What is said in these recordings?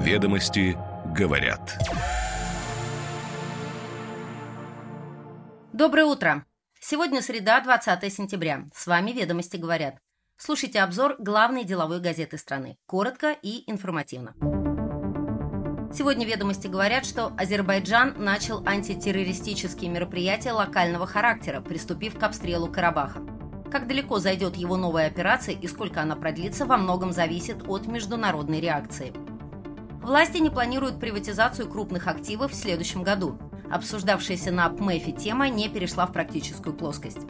Ведомости говорят. Доброе утро! Сегодня среда, 20 сентября. С вами «Ведомости говорят». Слушайте обзор главной деловой газеты страны. Коротко и информативно. Сегодня ведомости говорят, что Азербайджан начал антитеррористические мероприятия локального характера, приступив к обстрелу Карабаха. Как далеко зайдет его новая операция и сколько она продлится, во многом зависит от международной реакции. Власти не планируют приватизацию крупных активов в следующем году. Обсуждавшаяся на ПМЭФе тема не перешла в практическую плоскость.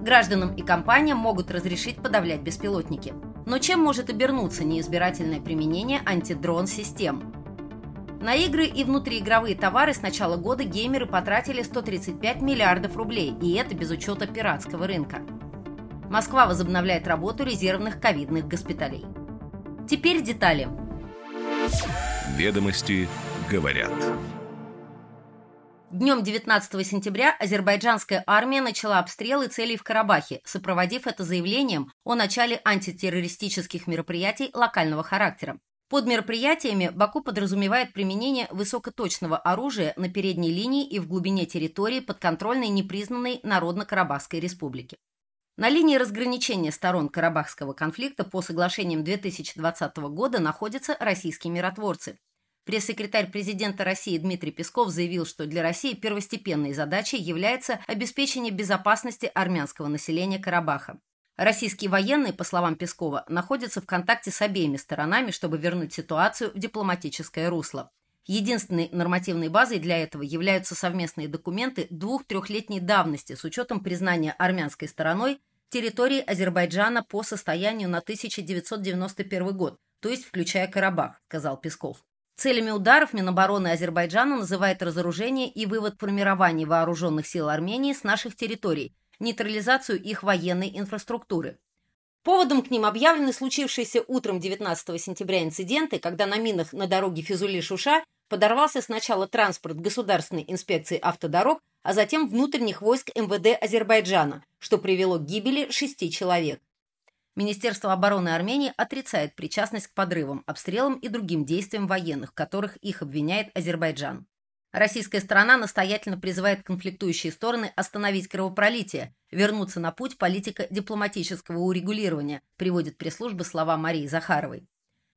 Гражданам и компаниям могут разрешить подавлять беспилотники. Но чем может обернуться неизбирательное применение антидрон-систем? На игры и внутриигровые товары с начала года геймеры потратили 135 миллиардов рублей, и это без учета пиратского рынка. Москва возобновляет работу резервных ковидных госпиталей. Теперь детали. Ведомости говорят. Днем 19 сентября азербайджанская армия начала обстрелы целей в Карабахе, сопроводив это заявлением о начале антитеррористических мероприятий локального характера. Под мероприятиями Баку подразумевает применение высокоточного оружия на передней линии и в глубине территории подконтрольной непризнанной Народно-Карабахской республики. На линии разграничения сторон Карабахского конфликта по соглашениям 2020 года находятся российские миротворцы. Пресс-секретарь президента России Дмитрий Песков заявил, что для России первостепенной задачей является обеспечение безопасности армянского населения Карабаха. Российские военные, по словам Пескова, находятся в контакте с обеими сторонами, чтобы вернуть ситуацию в дипломатическое русло. Единственной нормативной базой для этого являются совместные документы двух-трехлетней давности с учетом признания армянской стороной территории Азербайджана по состоянию на 1991 год, то есть включая Карабах, сказал Песков. Целями ударов Минобороны Азербайджана называет разоружение и вывод формирования вооруженных сил Армении с наших территорий, нейтрализацию их военной инфраструктуры. Поводом к ним объявлены случившиеся утром 19 сентября инциденты, когда на минах на дороге Физули-Шуша подорвался сначала транспорт Государственной инспекции автодорог, а затем внутренних войск МВД Азербайджана, что привело к гибели шести человек. Министерство обороны Армении отрицает причастность к подрывам, обстрелам и другим действиям военных, которых их обвиняет Азербайджан. Российская сторона настоятельно призывает конфликтующие стороны остановить кровопролитие, вернуться на путь политика дипломатического урегулирования, приводит пресс-служба слова Марии Захаровой.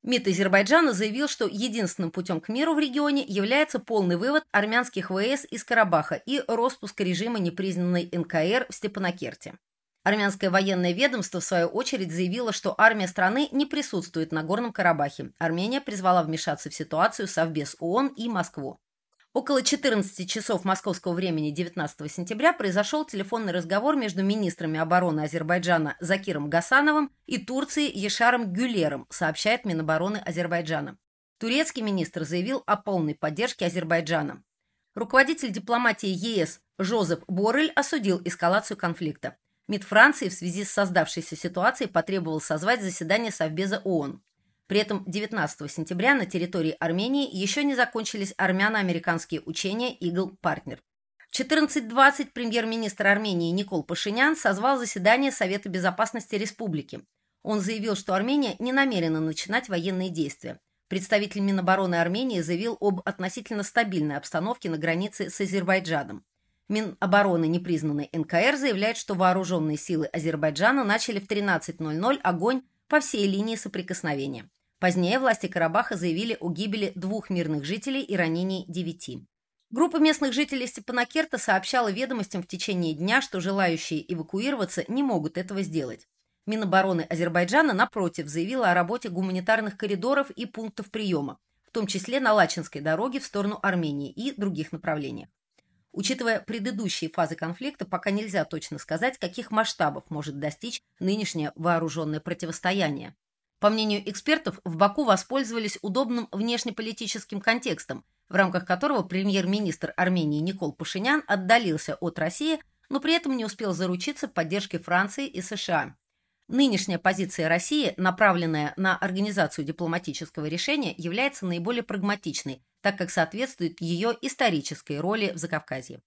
МИД Азербайджана заявил, что единственным путем к миру в регионе является полный вывод армянских ВС из Карабаха и распуск режима непризнанной НКР в Степанакерте. Армянское военное ведомство, в свою очередь, заявило, что армия страны не присутствует на Горном Карабахе. Армения призвала вмешаться в ситуацию Совбез ООН и Москву. Около 14 часов московского времени 19 сентября произошел телефонный разговор между министрами обороны Азербайджана Закиром Гасановым и Турции Ешаром Гюлером, сообщает Минобороны Азербайджана. Турецкий министр заявил о полной поддержке Азербайджана. Руководитель дипломатии ЕС Жозеп Боррель осудил эскалацию конфликта. МИД Франции в связи с создавшейся ситуацией потребовал созвать заседание Совбеза ООН. При этом 19 сентября на территории Армении еще не закончились армяно-американские учения «Игл Партнер». В 14.20 премьер-министр Армении Никол Пашинян созвал заседание Совета безопасности республики. Он заявил, что Армения не намерена начинать военные действия. Представитель Минобороны Армении заявил об относительно стабильной обстановке на границе с Азербайджаном. Минобороны непризнанной НКР заявляет, что вооруженные силы Азербайджана начали в 13.00 огонь по всей линии соприкосновения. Позднее власти Карабаха заявили о гибели двух мирных жителей и ранении девяти. Группа местных жителей Степанакерта сообщала ведомостям в течение дня, что желающие эвакуироваться не могут этого сделать. Минобороны Азербайджана, напротив, заявила о работе гуманитарных коридоров и пунктов приема, в том числе на Лачинской дороге в сторону Армении и других направлениях. Учитывая предыдущие фазы конфликта, пока нельзя точно сказать, каких масштабов может достичь нынешнее вооруженное противостояние. По мнению экспертов, в Баку воспользовались удобным внешнеполитическим контекстом, в рамках которого премьер-министр Армении Никол Пашинян отдалился от России, но при этом не успел заручиться поддержкой Франции и США. Нынешняя позиция России, направленная на организацию дипломатического решения, является наиболее прагматичной, так как соответствует ее исторической роли в Закавказье.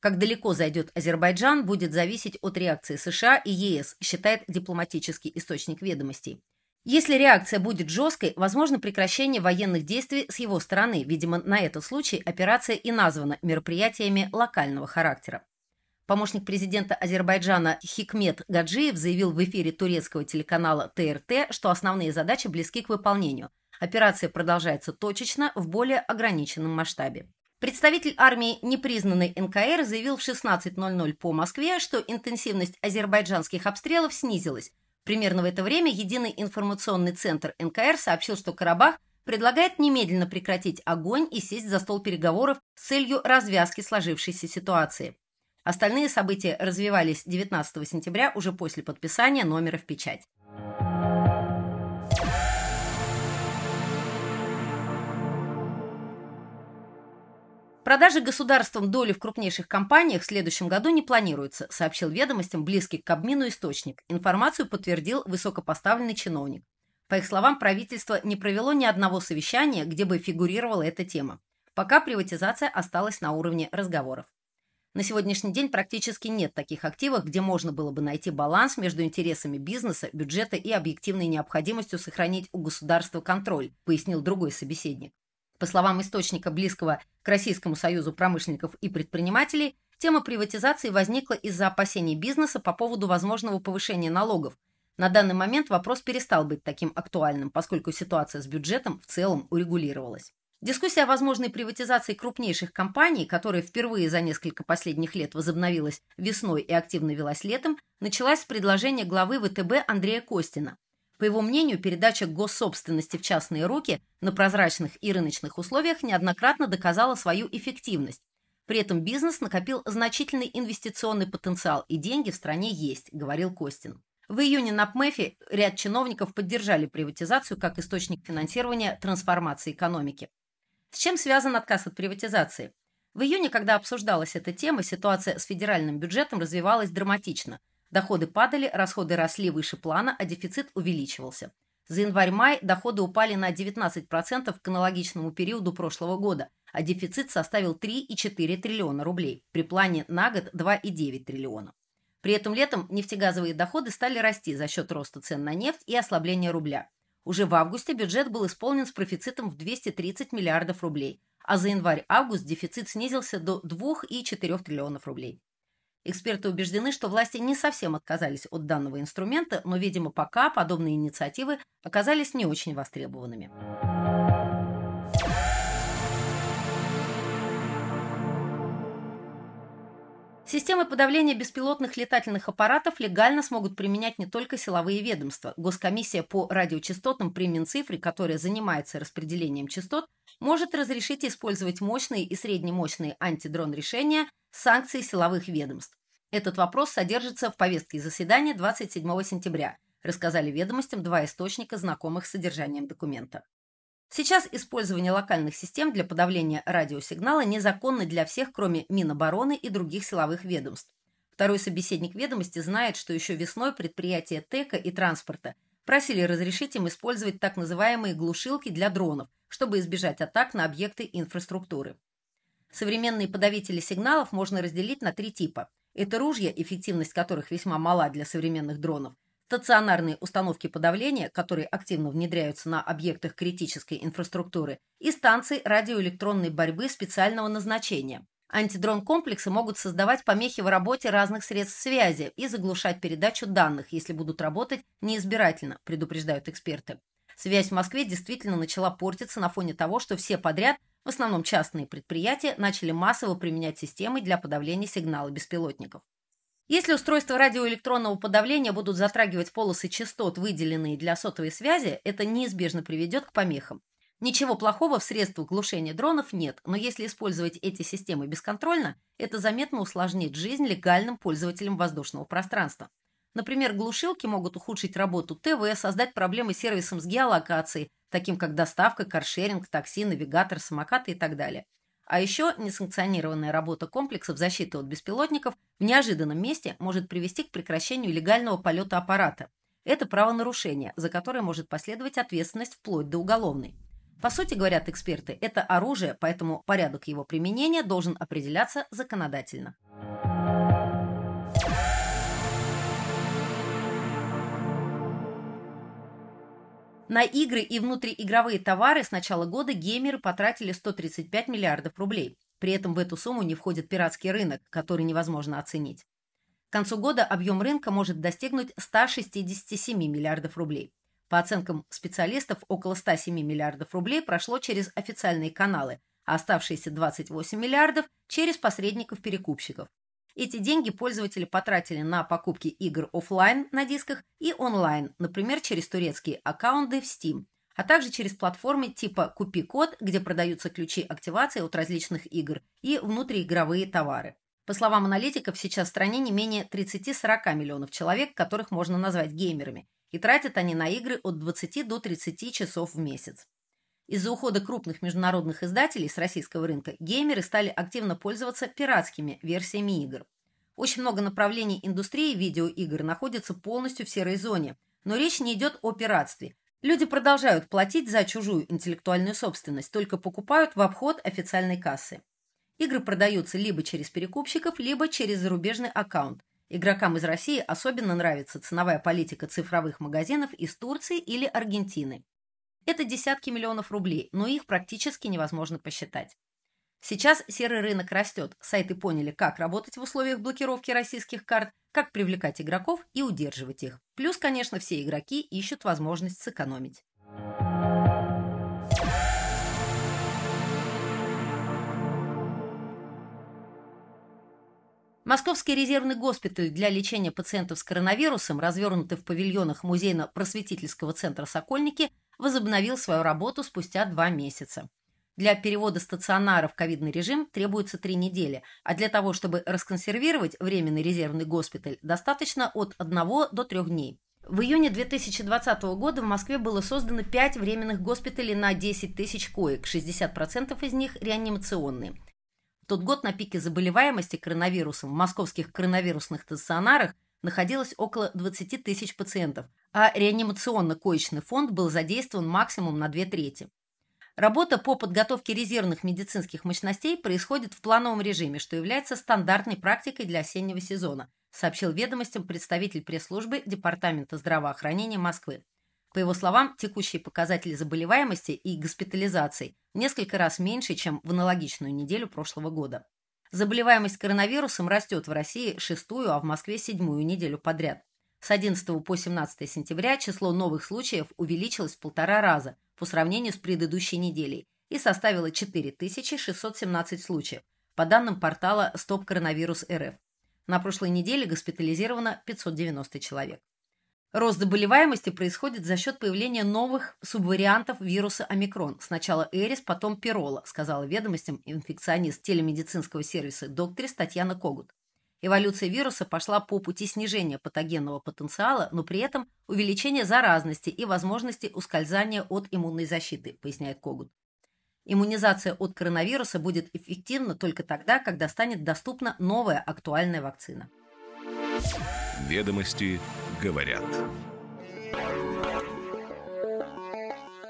Как далеко зайдет Азербайджан, будет зависеть от реакции США и ЕС, считает дипломатический источник ведомостей. Если реакция будет жесткой, возможно прекращение военных действий с его стороны. Видимо, на этот случай операция и названа мероприятиями локального характера. Помощник президента Азербайджана Хикмет Гаджиев заявил в эфире турецкого телеканала ТРТ, что основные задачи близки к выполнению. Операция продолжается точечно в более ограниченном масштабе. Представитель армии непризнанной НКР заявил в 16.00 по Москве, что интенсивность азербайджанских обстрелов снизилась. Примерно в это время Единый информационный центр НКР сообщил, что Карабах предлагает немедленно прекратить огонь и сесть за стол переговоров с целью развязки сложившейся ситуации. Остальные события развивались 19 сентября уже после подписания номера в печать. Продажи государством доли в крупнейших компаниях в следующем году не планируется, сообщил ведомостям близкий к Кабмину источник. Информацию подтвердил высокопоставленный чиновник. По их словам, правительство не провело ни одного совещания, где бы фигурировала эта тема. Пока приватизация осталась на уровне разговоров. На сегодняшний день практически нет таких активов, где можно было бы найти баланс между интересами бизнеса, бюджета и объективной необходимостью сохранить у государства контроль, пояснил другой собеседник. По словам источника, близкого к Российскому союзу промышленников и предпринимателей, тема приватизации возникла из-за опасений бизнеса по поводу возможного повышения налогов. На данный момент вопрос перестал быть таким актуальным, поскольку ситуация с бюджетом в целом урегулировалась. Дискуссия о возможной приватизации крупнейших компаний, которая впервые за несколько последних лет возобновилась весной и активно велась летом, началась с предложения главы ВТБ Андрея Костина. По его мнению, передача госсобственности в частные руки на прозрачных и рыночных условиях неоднократно доказала свою эффективность. При этом бизнес накопил значительный инвестиционный потенциал, и деньги в стране есть, говорил Костин. В июне на ПМЭФе ряд чиновников поддержали приватизацию как источник финансирования трансформации экономики. С чем связан отказ от приватизации? В июне, когда обсуждалась эта тема, ситуация с федеральным бюджетом развивалась драматично. Доходы падали, расходы росли выше плана, а дефицит увеличивался. За январь-май доходы упали на 19% к аналогичному периоду прошлого года, а дефицит составил 3,4 триллиона рублей, при плане на год 2,9 триллиона. При этом летом нефтегазовые доходы стали расти за счет роста цен на нефть и ослабления рубля. Уже в августе бюджет был исполнен с профицитом в 230 миллиардов рублей, а за январь-август дефицит снизился до 2,4 триллионов рублей. Эксперты убеждены, что власти не совсем отказались от данного инструмента, но, видимо, пока подобные инициативы оказались не очень востребованными. Системы подавления беспилотных летательных аппаратов легально смогут применять не только силовые ведомства. Госкомиссия по радиочастотам при Минцифре, которая занимается распределением частот, может разрешить использовать мощные и среднемощные антидрон решения санкций силовых ведомств. Этот вопрос содержится в повестке заседания 27 сентября, рассказали ведомостям два источника, знакомых с содержанием документа. Сейчас использование локальных систем для подавления радиосигнала незаконно для всех, кроме Минобороны и других силовых ведомств. Второй собеседник ведомости знает, что еще весной предприятия ТЭКа и транспорта просили разрешить им использовать так называемые глушилки для дронов, чтобы избежать атак на объекты инфраструктуры. Современные подавители сигналов можно разделить на три типа. Это ружья, эффективность которых весьма мала для современных дронов, стационарные установки подавления, которые активно внедряются на объектах критической инфраструктуры, и станции радиоэлектронной борьбы специального назначения. Антидрон-комплексы могут создавать помехи в работе разных средств связи и заглушать передачу данных, если будут работать неизбирательно, предупреждают эксперты. Связь в Москве действительно начала портиться на фоне того, что все подряд, в основном частные предприятия, начали массово применять системы для подавления сигнала беспилотников. Если устройства радиоэлектронного подавления будут затрагивать полосы частот, выделенные для сотовой связи, это неизбежно приведет к помехам. Ничего плохого в средствах глушения дронов нет, но если использовать эти системы бесконтрольно, это заметно усложнит жизнь легальным пользователям воздушного пространства. Например, глушилки могут ухудшить работу ТВ, создать проблемы с сервисом с геолокацией, таким как доставка, каршеринг, такси, навигатор, самокаты и так далее. А еще несанкционированная работа комплексов защиты от беспилотников в неожиданном месте может привести к прекращению легального полета аппарата. Это правонарушение, за которое может последовать ответственность вплоть до уголовной. По сути, говорят эксперты, это оружие, поэтому порядок его применения должен определяться законодательно. На игры и внутриигровые товары с начала года геймеры потратили 135 миллиардов рублей. При этом в эту сумму не входит пиратский рынок, который невозможно оценить. К концу года объем рынка может достигнуть 167 миллиардов рублей. По оценкам специалистов, около 107 миллиардов рублей прошло через официальные каналы, а оставшиеся 28 миллиардов – через посредников-перекупщиков. Эти деньги пользователи потратили на покупки игр офлайн на дисках и онлайн, например, через турецкие аккаунты в Steam, а также через платформы типа «Купи код», где продаются ключи активации от различных игр, и внутриигровые товары. По словам аналитиков, сейчас в стране не менее 30-40 миллионов человек, которых можно назвать геймерами, и тратят они на игры от 20 до 30 часов в месяц. Из-за ухода крупных международных издателей с российского рынка геймеры стали активно пользоваться пиратскими версиями игр. Очень много направлений индустрии видеоигр находится полностью в серой зоне, но речь не идет о пиратстве. Люди продолжают платить за чужую интеллектуальную собственность, только покупают в обход официальной кассы. Игры продаются либо через перекупщиков, либо через зарубежный аккаунт. Игрокам из России особенно нравится ценовая политика цифровых магазинов из Турции или Аргентины. Это десятки миллионов рублей, но их практически невозможно посчитать. Сейчас серый рынок растет, сайты поняли, как работать в условиях блокировки российских карт, как привлекать игроков и удерживать их. Плюс, конечно, все игроки ищут возможность сэкономить. Московский резервный госпиталь для лечения пациентов с коронавирусом, развернутый в павильонах музейно-просветительского центра «Сокольники», возобновил свою работу спустя два месяца. Для перевода стационара в ковидный режим требуется три недели, а для того, чтобы расконсервировать временный резервный госпиталь, достаточно от одного до трех дней. В июне 2020 года в Москве было создано 5 временных госпиталей на 10 тысяч коек, 60% из них реанимационные. В тот год на пике заболеваемости коронавирусом в московских коронавирусных стационарах находилось около 20 тысяч пациентов, а реанимационно-коечный фонд был задействован максимум на две трети. Работа по подготовке резервных медицинских мощностей происходит в плановом режиме, что является стандартной практикой для осеннего сезона, сообщил ведомостям представитель пресс-службы Департамента здравоохранения Москвы. По его словам, текущие показатели заболеваемости и госпитализаций в несколько раз меньше, чем в аналогичную неделю прошлого года. Заболеваемость коронавирусом растет в России шестую, а в Москве седьмую неделю подряд. С 11 по 17 сентября число новых случаев увеличилось в полтора раза по сравнению с предыдущей неделей и составило 4617 случаев, по данным портала Стоп Коронавирус РФ. На прошлой неделе госпитализировано 590 человек. Рост заболеваемости происходит за счет появления новых субвариантов вируса омикрон. Сначала Эрис, потом Пирола, сказала ведомостям инфекционист телемедицинского сервиса докторис Татьяна Когут. Эволюция вируса пошла по пути снижения патогенного потенциала, но при этом увеличения заразности и возможности ускользания от иммунной защиты, поясняет Когут. Иммунизация от коронавируса будет эффективна только тогда, когда станет доступна новая актуальная вакцина. Ведомости говорят.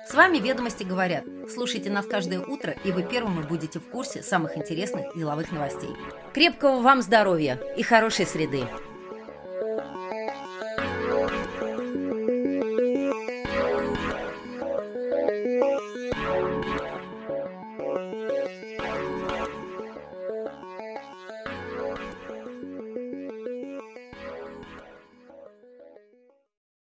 С вами «Ведомости говорят». Слушайте нас каждое утро, и вы первыми будете в курсе самых интересных деловых новостей. Крепкого вам здоровья и хорошей среды!